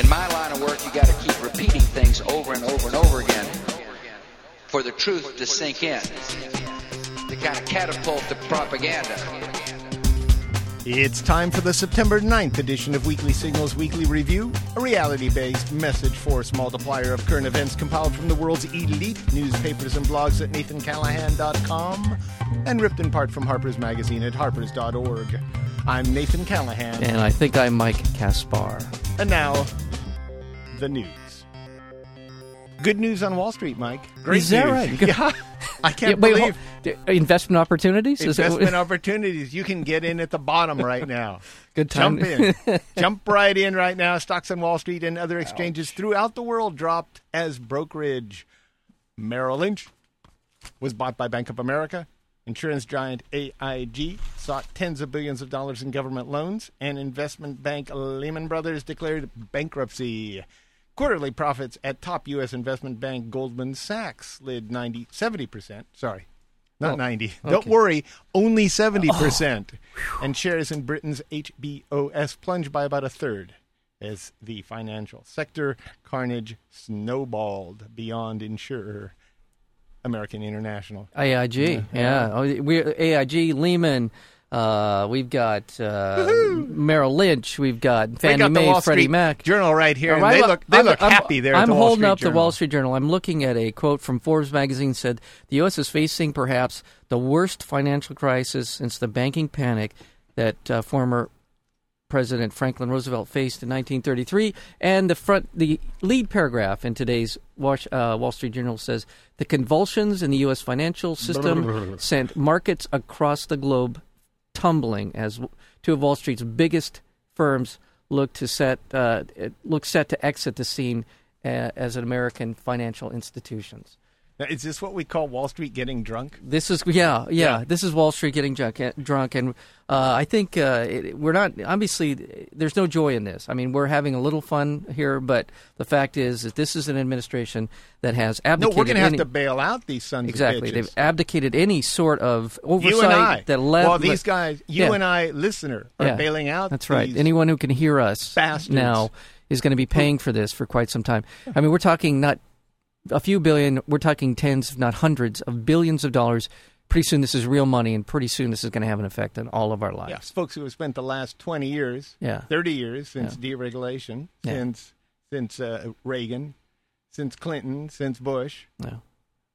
In my line of work, you got to keep repeating things over and over and over again for the truth to sink in. To kind of catapult the propaganda. It's time for the September 9th edition of Weekly Signals Weekly Review, a reality based message force multiplier of current events compiled from the world's elite newspapers and blogs at nathancallahan.com and ripped in part from Harper's Magazine at harpers.org. I'm Nathan Callahan. And I think I'm Mike Kaspar. And now, the news. Good news on Wall Street, Mike. Great Is that news. right? Yeah. I can't Yeah, wait, believe hold- investment opportunities? Investment opportunities. You can get in at the bottom right now. Good time. Jump in. Jump right in right now. Stocks on Wall Street and other exchanges throughout the world dropped as brokerage. Merrill Lynch was bought by Bank of America. Insurance giant AIG sought tens of billions of dollars in government loans, and investment bank Lehman Brothers declared bankruptcy. Quarterly profits at top U.S. investment bank Goldman Sachs slid 90, 70%. Sorry, not Oh, 90. Don't worry, only 70%. and shares in Britain's HBOS plunged by about a third as the financial sector carnage snowballed beyond insurer American International. AIG, yeah. Oh, we're AIG, Lehman. Uh, we've got uh, Merrill Lynch. We've got Fannie got Mae, Wall Freddie Street Mac. Journal right here, right, they well, look they I'm- look I'm- happy there. I'm the holding up the Wall Street Journal. I'm looking at a quote from Forbes magazine said the U.S. is facing perhaps the worst financial crisis since the banking panic that uh, former President Franklin Roosevelt faced in 1933. And the front, the lead paragraph in today's Wash, uh, Wall Street Journal says the convulsions in the U.S. financial system sent markets across the globe tumbling as two of Wall Street's biggest firms look to set uh, look set to exit the scene uh, as an American financial institutions. Is this what we call Wall Street getting drunk? This is yeah, yeah. Yeah. This is Wall Street getting drunk, drunk and uh, I think uh, it, we're not. Obviously, there's no joy in this. I mean, we're having a little fun here, but the fact is that this is an administration that has abdicated. No, we're going to have to bail out these sons exactly. They've abdicated any sort of oversight you and I. that led. well, these guys, you Yeah. and I, listener, are Yeah. bailing out. That's right. Anyone who can hear us bastards. now is going to be paying for this for quite some time. I mean, we're talking not a few billion, we're talking tens, if not hundreds of billions of dollars. Pretty soon this is real money, and pretty soon this is going to have an effect on all of our lives. Yes, folks who have spent the last 20 years, Yeah. 30 years since deregulation, Yeah. since since uh, Reagan, since Clinton, since Bush, Yeah.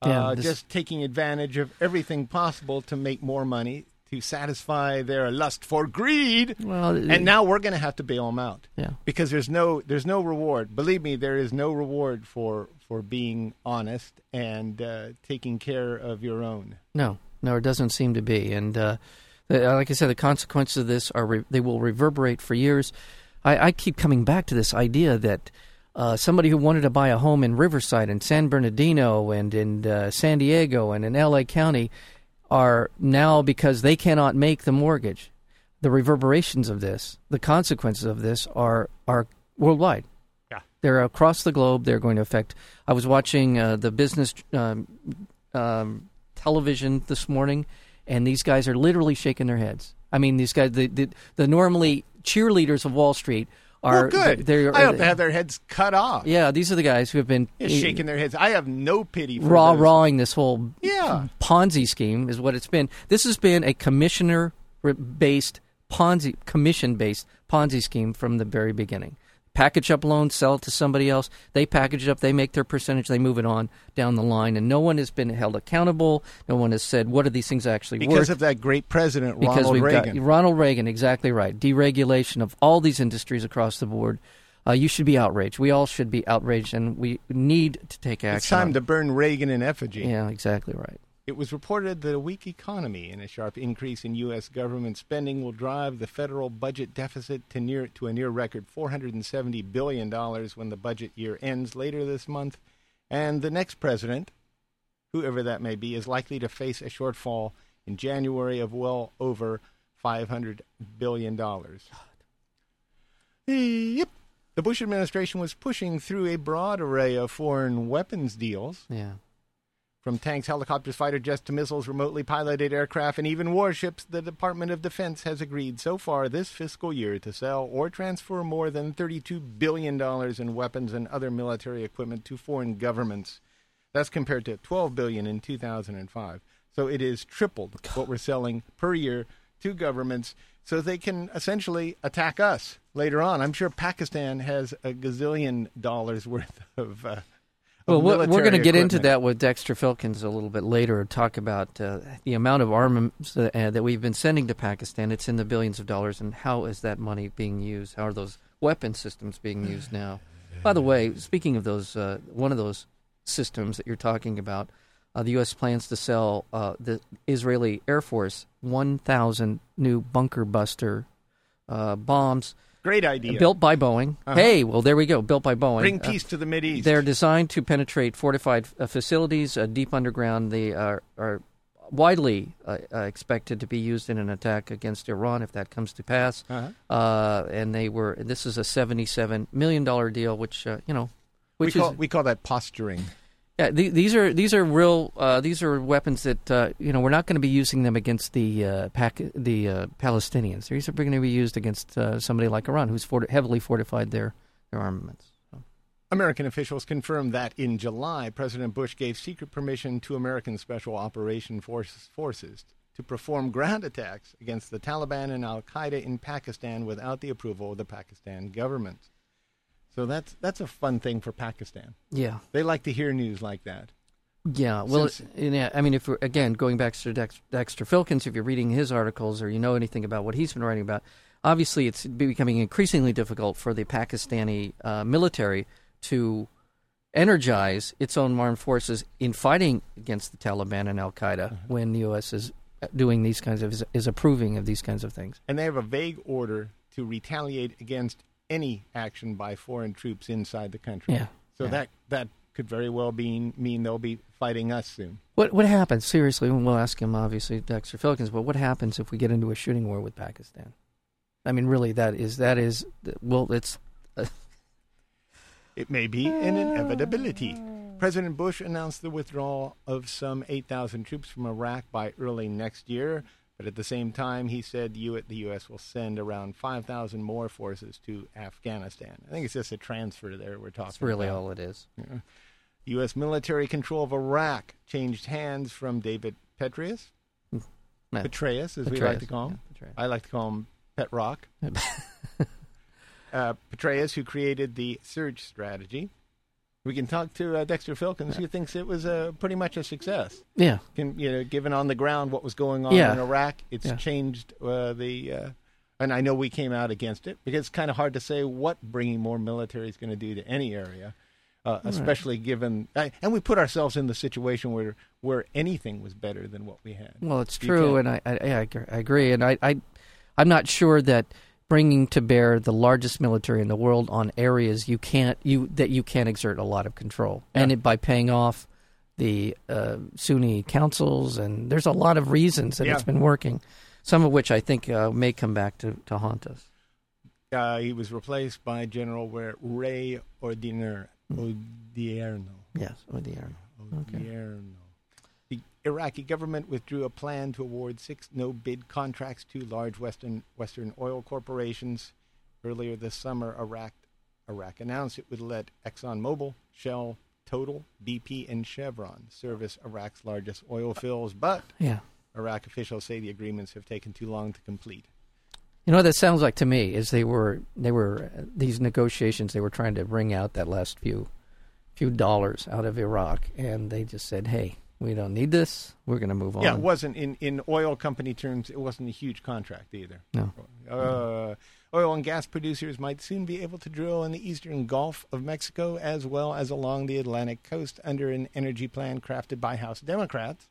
Yeah, uh, this- just taking advantage of everything possible to make more money, to satisfy their lust for greed. Well, and now we're going to have to bail them out yeah. because there's no there's no reward. Believe me, there is no reward for for being honest and uh, taking care of your own. No, no, it doesn't seem to be. And uh, like I said, the consequences of this are re- they will reverberate for years. I, I keep coming back to this idea that uh, somebody who wanted to buy a home in Riverside and San Bernardino and in uh, San Diego and in L.A. County are now because they cannot make the mortgage. The reverberations of this, the consequences of this, are are worldwide. Yeah. They're across the globe. They're going to affect. I was watching uh, the business um, um, television this morning, and these guys are literally shaking their heads. I mean, these guys, the the, the normally cheerleaders of Wall Street are well, good. They're, I hope they have their heads cut off. yeah, these are the guys who have been Yeah, shaking their heads. I have no pity for raw those. rawing this whole Yeah. Ponzi scheme is what it's been. This has been a commissioner based Ponzi commission based Ponzi scheme from the very beginning. Package up loans, sell it to somebody else. They package it up, they make their percentage, they move it on down the line, and no one has been held accountable. No one has said what are these things actually because worth of that great president because Ronald Reagan. got Ronald Reagan, exactly right. Deregulation of all these industries across the board. Uh, you should be outraged. We all should be outraged, and we need to take action. it's time to burn Reagan in effigy. Yeah, exactly right. It was reported that a weak economy and a sharp increase in U.S. government spending will drive the federal budget deficit to near to a near record 470 billion dollars when the budget year ends later this month, and the next president, whoever that may be, is likely to face a shortfall in January of well over 500 billion dollars. Yep. The Bush administration was pushing through a broad array of foreign weapons deals Yeah. From tanks, helicopters, fighter jets to missiles, remotely piloted aircraft, and even warships, the Department of Defense has agreed so far this fiscal year to sell or transfer more than $32 billion in weapons and other military equipment to foreign governments. That's compared to 12 billion in 2005. So it is tripled what we're selling per year to governments so they can essentially attack us later on. I'm sure Pakistan has a gazillion dollars worth of. Uh, well, we're, we're going to get into that with Dexter Filkins a little bit later. And talk about uh, the amount of armaments uh, that we've been sending to Pakistan. It's in the billions of dollars, and how is that money being used? How are those weapon systems being used now? By the way, speaking of those, uh, one of those systems that you're talking about, uh, the U.S. plans to sell uh, the Israeli Air Force 1,000 new bunker buster uh, bombs Great idea. built by Boeing. Uh-huh. Hey, well, there we go. Built by Boeing. Bring Uh, peace to the Mid East. they're designed to penetrate fortified uh, facilities uh, deep underground. They are, are widely uh, uh, expected to be used in an attack against Iran if that comes to pass. Uh-huh. Uh, and they were. This is a seventy-seven million dollar deal, which uh, you know, we call is we call that posturing. Yeah. The, these are these are real. Uh, these are weapons that uh, you know we're not going to be using them against the uh, Pac- the uh, Palestinians. These are going to be used against uh, somebody like Iran, who's forti- heavily fortified their their armaments. So. American officials confirmed that in July, President Bush gave secret permission to American Special Operation Forces, forces to perform ground attacks against the Taliban and Al Qaeda in Pakistan without the approval of the Pakistan government. So that's that's a fun thing for Pakistan. Yeah. They like to hear news like that. Yeah, well, Since- yeah. I mean, if we're, again going back to Dex, Dexter Filkins, if you're reading his articles or you know anything about what he's been writing about, obviously it's becoming increasingly difficult for the Pakistani uh, military to energize its own armed forces in fighting against the Taliban and Al Qaeda when the U.S. is doing these kinds of is, is approving of these kinds of things. And they have a vague order to retaliate against any action by foreign troops inside the country. Yeah, So yeah. that that could very well be, mean they'll be fighting us soon. What what happens seriously? and We'll ask him obviously, Dexter Filkins. But what happens if we get into a shooting war with Pakistan? I mean, really, that is that is well, it's It may be an inevitability. President Bush announced the withdrawal of some 8,000 troops from Iraq by early next year, but at the same time, he said you at the U.S. will send around 5,000 more forces to Afghanistan. I think it's just a transfer there we're talking that's really about. all it is. Yeah. U.S. military control of Iraq changed hands from David Petraeus, No. Petraeus, as we like to call him. yeah, I like to call him Pet Rock. uh, Petraeus, who created the surge strategy. We can talk to uh, Dexter Filkins, who thinks it was uh, pretty much a success. Yeah, Can, you know, given on the ground what was going on Yeah. in Iraq, it's Yeah. changed uh, the. Uh, and I know we came out against it because it's kind of hard to say what bringing more military is going to do to any area, uh, especially given. I, and we put ourselves in the situation where where anything was better than what we had. well, it's You true, and I, I, I I agree, and I, I, I'm not sure that bringing to bear the largest military in the world on areas you can't you that you can't exert a lot of control, and it, by paying off the uh, Sunni councils, and there's a lot of reasons that it's been working. Some of which I think uh, may come back to, to haunt us. Uh, he was replaced by General Ray Ordiner, Odierno. Yes, the air. Okay. Iraqi government withdrew a plan to award six no-bid contracts to large Western Western oil corporations. Earlier this summer, Iraq Iraq announced it would let ExxonMobil, Shell, Total, BP, and Chevron service Iraq's largest oil fields, but Yeah. Iraq officials say the agreements have taken too long to complete. You know what that sounds like to me is they were they were uh, these negotiations they were trying to wring out that last few few dollars out of Iraq and they just said, "Hey, we don't need this. We're going to move on." Yeah, it wasn't in, in oil company terms. It wasn't a huge contract either. No. Uh, oil and gas producers might soon be able to drill in the eastern Gulf of Mexico as well as along the Atlantic coast under an energy plan crafted by House Democrats.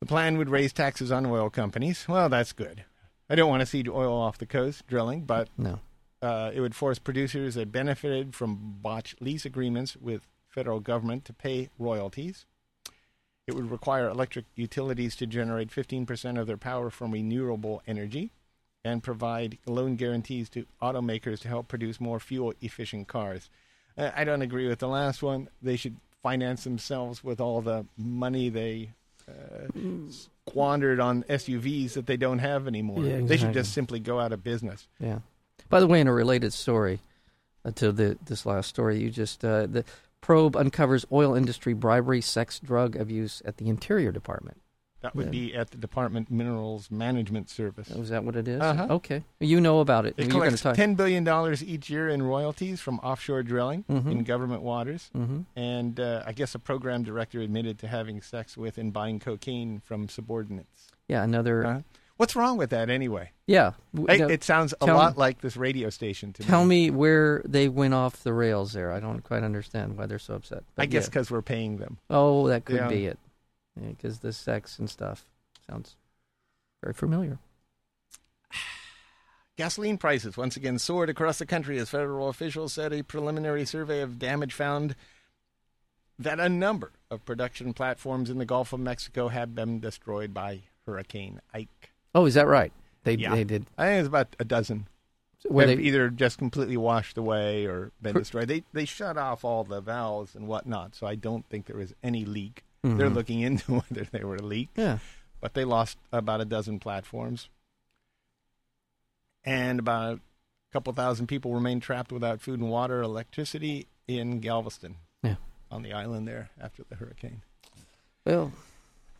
The plan would raise taxes on oil companies. Well, that's good. I don't want to see oil off the coast drilling, but No. uh, it would force producers that benefited from botched lease agreements with federal government to pay royalties. It would require electric utilities to generate 15% of their power from renewable energy and provide loan guarantees to automakers to help produce more fuel efficient cars. Uh, I don't agree with the last one. They should finance themselves with all the money they uh, squandered on SUVs that they don't have anymore. Yeah, They should just simply go out of business. Yeah. By the way, in a related story uh, to the this last story, you just uh, the probe uncovers oil industry bribery, sex, drug abuse at the Interior Department. That would be at the Department Minerals Management Service. Oh, is that what it is? Uh-huh. Okay, you know about it. It You're collects talk- ten billion dollars each year in royalties from offshore drilling Mhm. in government waters, Mhm. and uh, I guess a program director admitted to having sex with and buying cocaine from subordinates. Yeah, another. Huh? What's wrong with that anyway? Yeah, Hey, no, it sounds a tell- lot like this radio station to tell me. me where they went off the rails there. I don't quite understand why they're so upset. I guess yeah. because we're paying them. Oh, that could Yeah. be it. Because the sex and stuff sounds very familiar. Gasoline prices once again soared across the country as federal officials said a preliminary survey of damage found that a number of production platforms in the Gulf of Mexico had been destroyed by Hurricane Ike. Oh, is that right? They Yeah. they did. I think it's about a dozen. Were They've they, either just completely washed away or been destroyed. They they shut off all the valves and whatnot, so I don't think there was any leak. They're Mhm. looking into whether they were leaked. Yeah. but they lost about a dozen platforms. And about a couple thousand people remained trapped without food and water, electricity in Galveston, Yeah. on the island there after the hurricane. Well,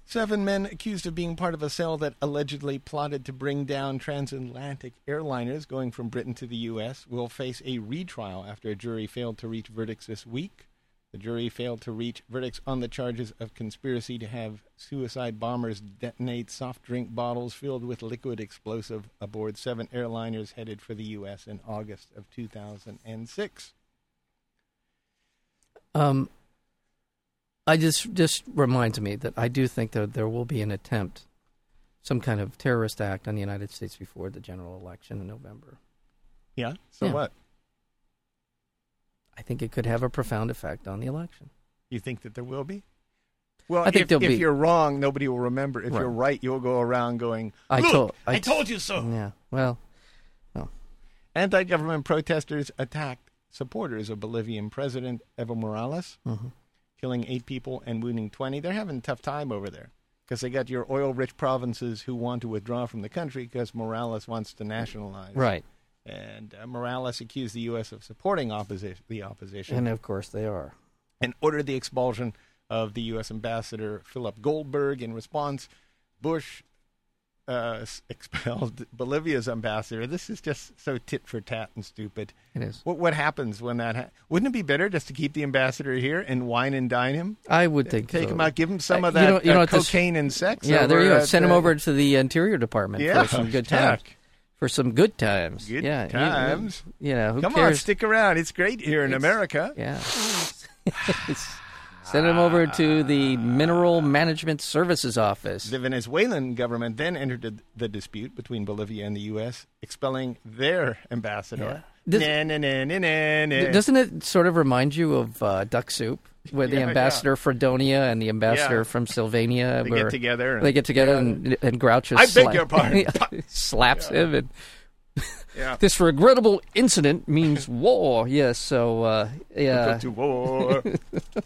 Seven men accused of being part of a cell that allegedly plotted to bring down transatlantic airliners going from Britain to the U.S. will face a retrial after a jury failed to reach verdicts this week. The jury failed to reach verdicts on the charges of conspiracy to have suicide bombers detonate soft drink bottles filled with liquid explosive aboard seven airliners headed for the U.S. in August of 2006. um, I just just reminds me that I do think that there will be an attempt, some kind of terrorist act on the United States before the general election in November. Yeah? So Yeah. what? I think it could have a profound effect on the election. You think that there will be? Well, I think if, if be- you're wrong, nobody will remember. If Right. you're right, you'll go around going, I Look, told I, told you so. Yeah. Well, Anti-government protesters attacked supporters of Bolivian President Evo Morales, mhm. Killing eight people and wounding 20. They're having a tough time over there because they got your oil-rich provinces who want to withdraw from the country because Morales wants to nationalize. right. And uh, Morales accused the U.S. of supporting opposition, the opposition And of course they are. and ordered the expulsion of the U.S. ambassador Philip Goldberg. In response, Bush uh, expelled Bolivia's ambassador. This is just so tit for tat and stupid. It is. What what happens when that? Ha- Wouldn't it be better just to keep the ambassador here and wine and dine him? I would think Take so. him out, give him some Uh, of you that know- you know uh, what this- cocaine and sex. Yeah, there you go. Send him uh, over to the Interior Department Yeah, for some good times. heck. For some good times. Good yeah, times. You, know, who Come on, stick around. It's great here in It's- America. Yeah. Send him over to the Mineral Management Services Office. The Venezuelan government then entered the, dispute between Bolivia and the U.S., expelling their ambassador. Does- Na, na, na, na, na, na. D- Doesn't it sort of remind you of uh, Duck Soup, where the Yeah, ambassador Fredonia and the ambassador Yeah. from Sylvania They were- get together. And, They get together and, and Groucho I beg your pardon. slaps him and yeah. this regrettable incident means war. Yes, so uh, yeah. To war.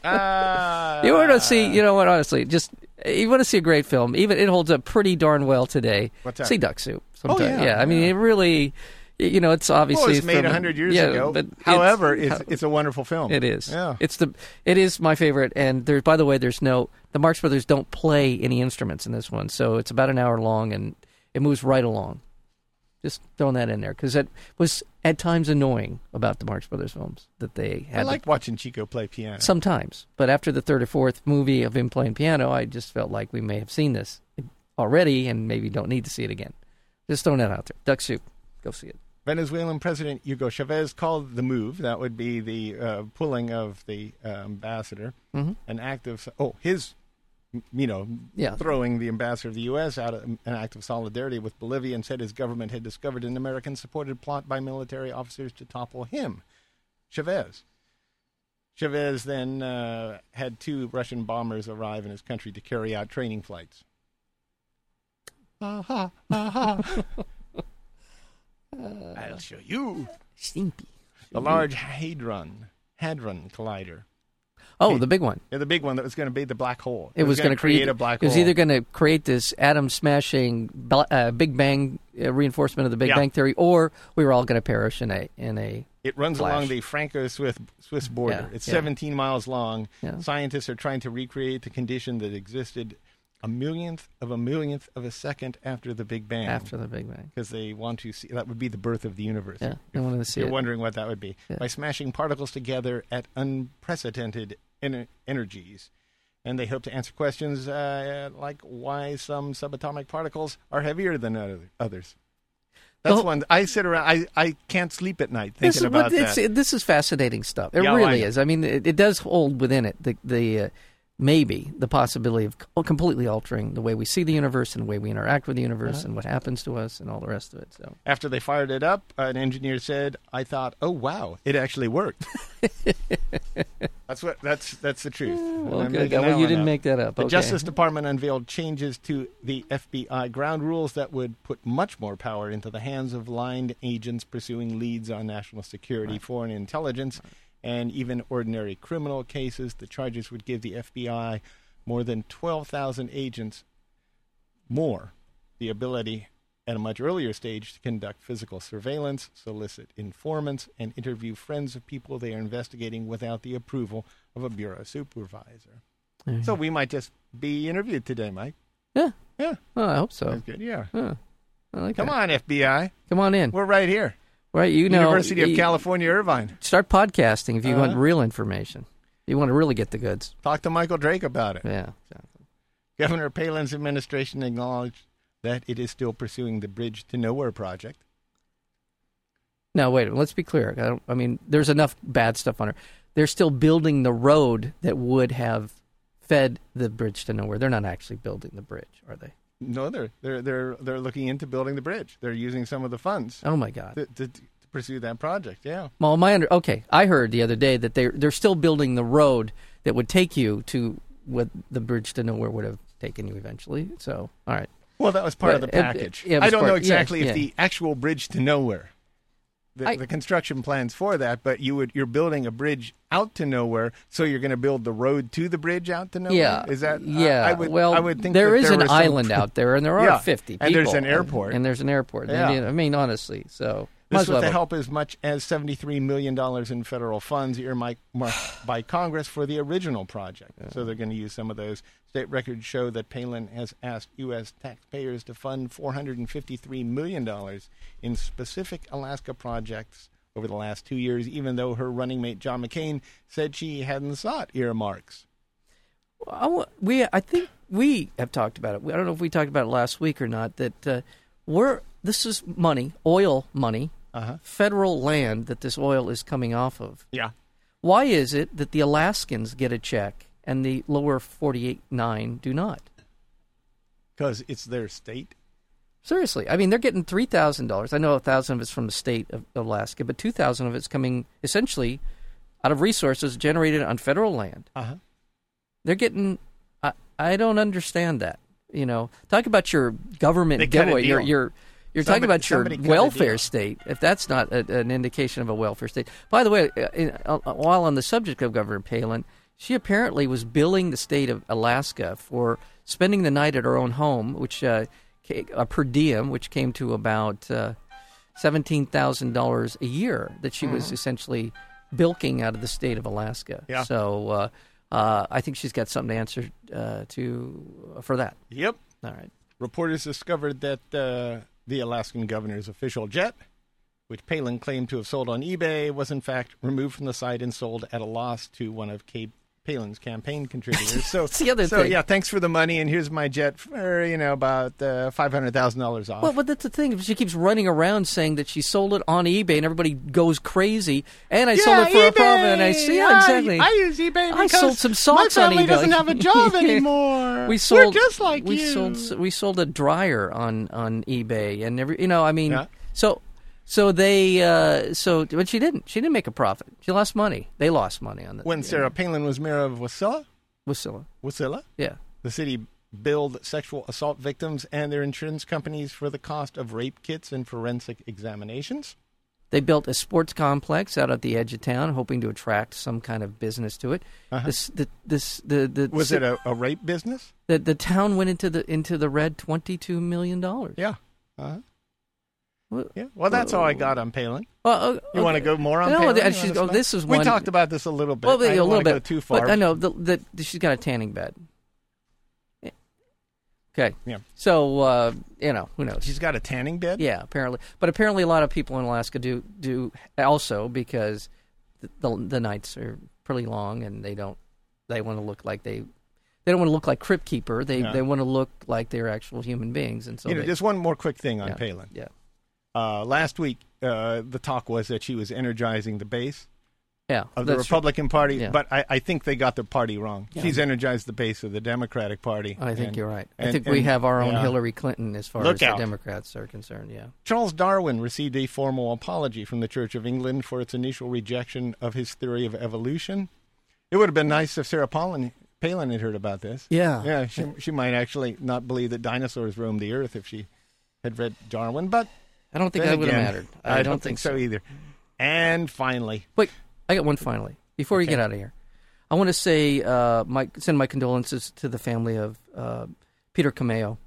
Ah. You want to see, you know what? Honestly, just you want to see a great film. Even it holds up pretty darn well today. What's that? See Duck Soup. Oh, sometime. yeah, I mean, it really, you know, it's obviously Well, it was made hundred years yeah, ago. But However, it's, how- it's a wonderful film. It is. Yeah. It's the it is my favorite. And there, by the way, there's no the Marx Brothers don't play any instruments in this one, so it's about an hour long and it moves right along. Just throwing that in there because it was at times annoying about the Marx Brothers films that they had. I like watching Chico play piano. sometimes, but after the third or fourth movie of him playing piano, I just felt like we may have seen this already and maybe don't need to see it again. Just throwing that out there. Duck Soup, go see it. Venezuelan President Hugo Chavez called the move, that would be the uh, pulling of the uh, ambassador, hmm an act of, oh, his, you know, Yeah. throwing the ambassador of the U.S. out of an act of solidarity with Bolivia and said his government had discovered an American supported plot by military officers to topple him, Chavez. Chavez then uh, had two Russian bombers arrive in his country to carry out training flights. Aha, aha. I'll show you. Stimpy. The Large Hadron Hadron Collider. Oh, the big one. Yeah, the big one that was going to be the black hole. It, was going going to create a black hole. It was either going to create this atom smashing uh, Big Bang uh, reinforcement of the Big Yeah. Bang theory, or we were all going to perish in a in a. It runs Flash. along the Franco-Swiss border. Yeah, it's yeah. 17 miles long. Scientists are trying to recreate the condition that existed a millionth of a millionth of a second after the Big Bang. After the Big Bang, because they want to see that would be the birth of the universe. yeah, they wanted to see You're it. wondering what that would be Yeah. by smashing particles together at unprecedented ener- energies. And they hope to answer questions uh, like why some subatomic particles are heavier than other- others. That's Well- one I sit around. I, I can't sleep at night thinking is, about it's, that. it- this is fascinating stuff. It Yeah, well, I really is. I mean, it, it does hold within it the the uh, maybe the possibility of completely altering the way we see the universe and the way we interact with the universe Uh-huh. and what happens to us and all the rest of it. So After they fired it up, an engineer said, "I thought, oh wow, it actually worked." that's what. That's that's the truth. well, good. Well, you didn't up. make that up. The okay. Justice Department unveiled changes to the FBI ground rules that would put much more power into the hands of line agents pursuing leads on national security, foreign intelligence, and even ordinary criminal cases. The charges would give the FBI more than 12,000 agents more the ability at a much earlier stage to conduct physical surveillance, solicit informants, and interview friends of people they are investigating without the approval of a bureau supervisor. Yeah. So we might just be interviewed today, Mike. yeah. Yeah, Oh, I hope so. that's good. Yeah. I like Come that. on, FBI. Come on in. We're right here. Right, you know, University of you- California, Irvine. Start podcasting if you want Uh-huh. real information. You want to really get the goods. Talk to Michael Drake about it. Yeah. exactly. Governor Palin's administration acknowledged that it is still pursuing the Bridge to Nowhere project. Now, wait. Let's be clear. I, don't, I mean, there's enough bad stuff on her. They're still building the road that would have fed the bridge to nowhere. They're not actually building the bridge, are they? No, they're they're they're they're looking into building the bridge. They're using some of the funds Oh my God. to, to, to pursue that project. Yeah. Well, my under okay. I heard the other day that they they're still building the road that would take you to what the bridge to nowhere would have taken you eventually. So, all right. Well, that was part of the it- package. it- it I don't know part- yeah, exactly yeah. if the actual bridge to nowhere, the, I- the construction plans for that, but you would you're building a bridge out to nowhere, so you're going to build the road to the bridge out to nowhere. Yeah. is that? Yeah. I, would. well, I would think there is there an some island out there, and there are Yeah. 50 people. And there's an airport. And, there's an airport. Yeah. And, I mean, honestly, so This as was well to help as much as $73 million in federal funds earmarked by Congress for the original project. So they're going to use some of those. State records show that Palin has asked U.S. taxpayers to fund $453 million in specific Alaska projects over the last two years, even though her running mate John McCain said she hadn't sought earmarks. I we I think we have talked about it. I don't know if we talked about it last week or not. That uh, we're this is money, oil money, Uh-huh. federal land that this oil is coming off of. Yeah. Why is it that the Alaskans get a check and the lower 48 nine do not? Because it's their state. Seriously, I mean they're getting three thousand dollars. I know a thousand of it's from the state of Alaska, but two thousand of it's coming essentially out of resources generated on federal land. Uh-huh. They're getting. I, I don't understand that. You know, talk about your government They cut a giveaway. You're deal. You're you're talking about your somebody welfare state. If that's not a, an indication of a welfare state. By the way, uh, in, uh, while on the subject of Governor Palin, she apparently was billing the state of Alaska for spending the night at her own home, which uh, a per diem, which came to about uh, seventeen thousand dollars a year that she was essentially bilking out of the state of Alaska. Yeah. So uh, uh, I think she's got something to answer uh, to for that. Yep. All right. Reporters discovered that uh, the Alaskan governor's official jet, which Palin claimed to have sold on eBay, was in fact removed from the site and sold at a loss to one of Kate Palin's campaign contributors. So, That's the other so thing. yeah, thanks for the money, and here's my jet for you know about uh, five hundred thousand dollars off. Well, but that's the thing. If she keeps running around saying that she sold it on eBay, and everybody goes crazy. And I sold it for a profit. And I see, yeah, exactly. I, use eBay. I sold some socks my on eBay. doesn't have a job anymore. we sold We're just like we you. sold we sold a dryer on on eBay, and every you know, I mean, Yeah. so so they uh, so but she didn't she didn't make a profit. She lost money. They lost money on that. when Sarah Palin was mayor of Wasilla, Wasilla. Wasilla, Yeah. The city billed sexual assault victims and their insurance companies for the cost of rape kits and forensic examinations. They built a sports complex out at the edge of town, hoping to attract some kind of business to it. This, the, this, the, the, Uh-huh. Was it a, a rape business? the, the town went into the into the red twenty two million dollars. Yeah. Uh-huh. Well, Yeah. Well, that's all I got on Palin. oh, You want to go more on No, Palin? and she's- oh, this is we one- talked about this a little bit. Well, a little bit too far. But I know the, the, she's got a tanning bed. Okay. Yeah. So uh, you know who knows? She's got a tanning bed. Yeah, apparently, but apparently a lot of people in Alaska do do also because the the, the nights are pretty long and they don't they want to look like they they don't want to look like crypt keeper. They Yeah. they want to look like they're actual human beings, and so you know, they, just one more quick thing on yeah, Palin. Yeah. Uh, last week, uh, the talk was that she was energizing the base Yeah. of the Republican Party, Yeah. but I, I think they got the party wrong. Yeah. She's energized the base of the Democratic Party. I think and- you're right. I and- think we have our own yeah. Hillary Clinton as far Look as out. the Democrats are concerned. Yeah. Charles Darwin received a formal apology from the Church of England for its initial rejection of his theory of evolution. It would have been nice if Sarah Palin, Palin had heard about this. Yeah. Yeah, she, she might actually not believe that dinosaurs roamed the earth if she had read Darwin, but I don't think then that would have mattered. I, don't, think so either. And finally, Wait, I got one finally. Before we Okay. get out of here, I want to say uh, my send my condolences to the family of uh, Peter Camejo.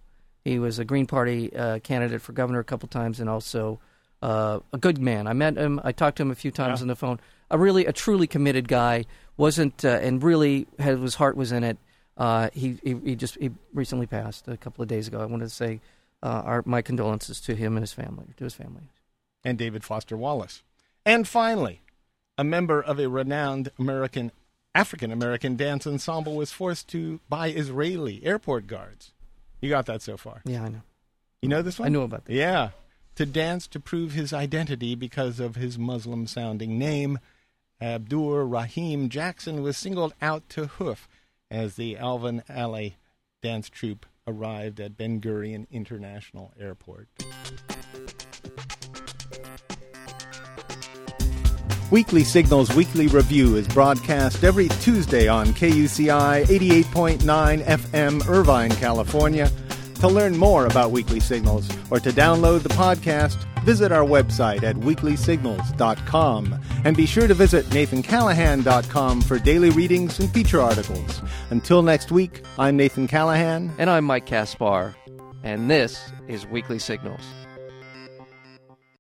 He was a Green Party uh, candidate for governor a couple times, and also uh, a good man. I met him. I talked to him a few times Yeah. on the phone. A really, a truly committed guy. wasn't uh, and really had, his heart was in it. Uh, he, he he just he recently passed a couple of days ago. I wanted to say uh, our my condolences to him and his family, to his family. and David Foster Wallace. And finally, a member of a renowned American African American dance ensemble was forced to by Israeli airport guards. You got that so far. Yeah, I know. You know this one? I know about that. Yeah. To dance to prove his identity because of his Muslim sounding name, Abdur Rahim Jackson was singled out to hoof as the Alvin Ailey dance troupe arrived at Ben Gurion International Airport. Weekly Signals Weekly Review is broadcast every Tuesday on KUCI 88.9 FM, Irvine, California. To learn more about Weekly Signals or to download the podcast, visit our website at weeklysignals.com. And be sure to visit nathancallahan.com for daily readings and feature articles. Until next week, I'm Nathan Callahan. And I'm Mike Caspar, and this is Weekly Signals.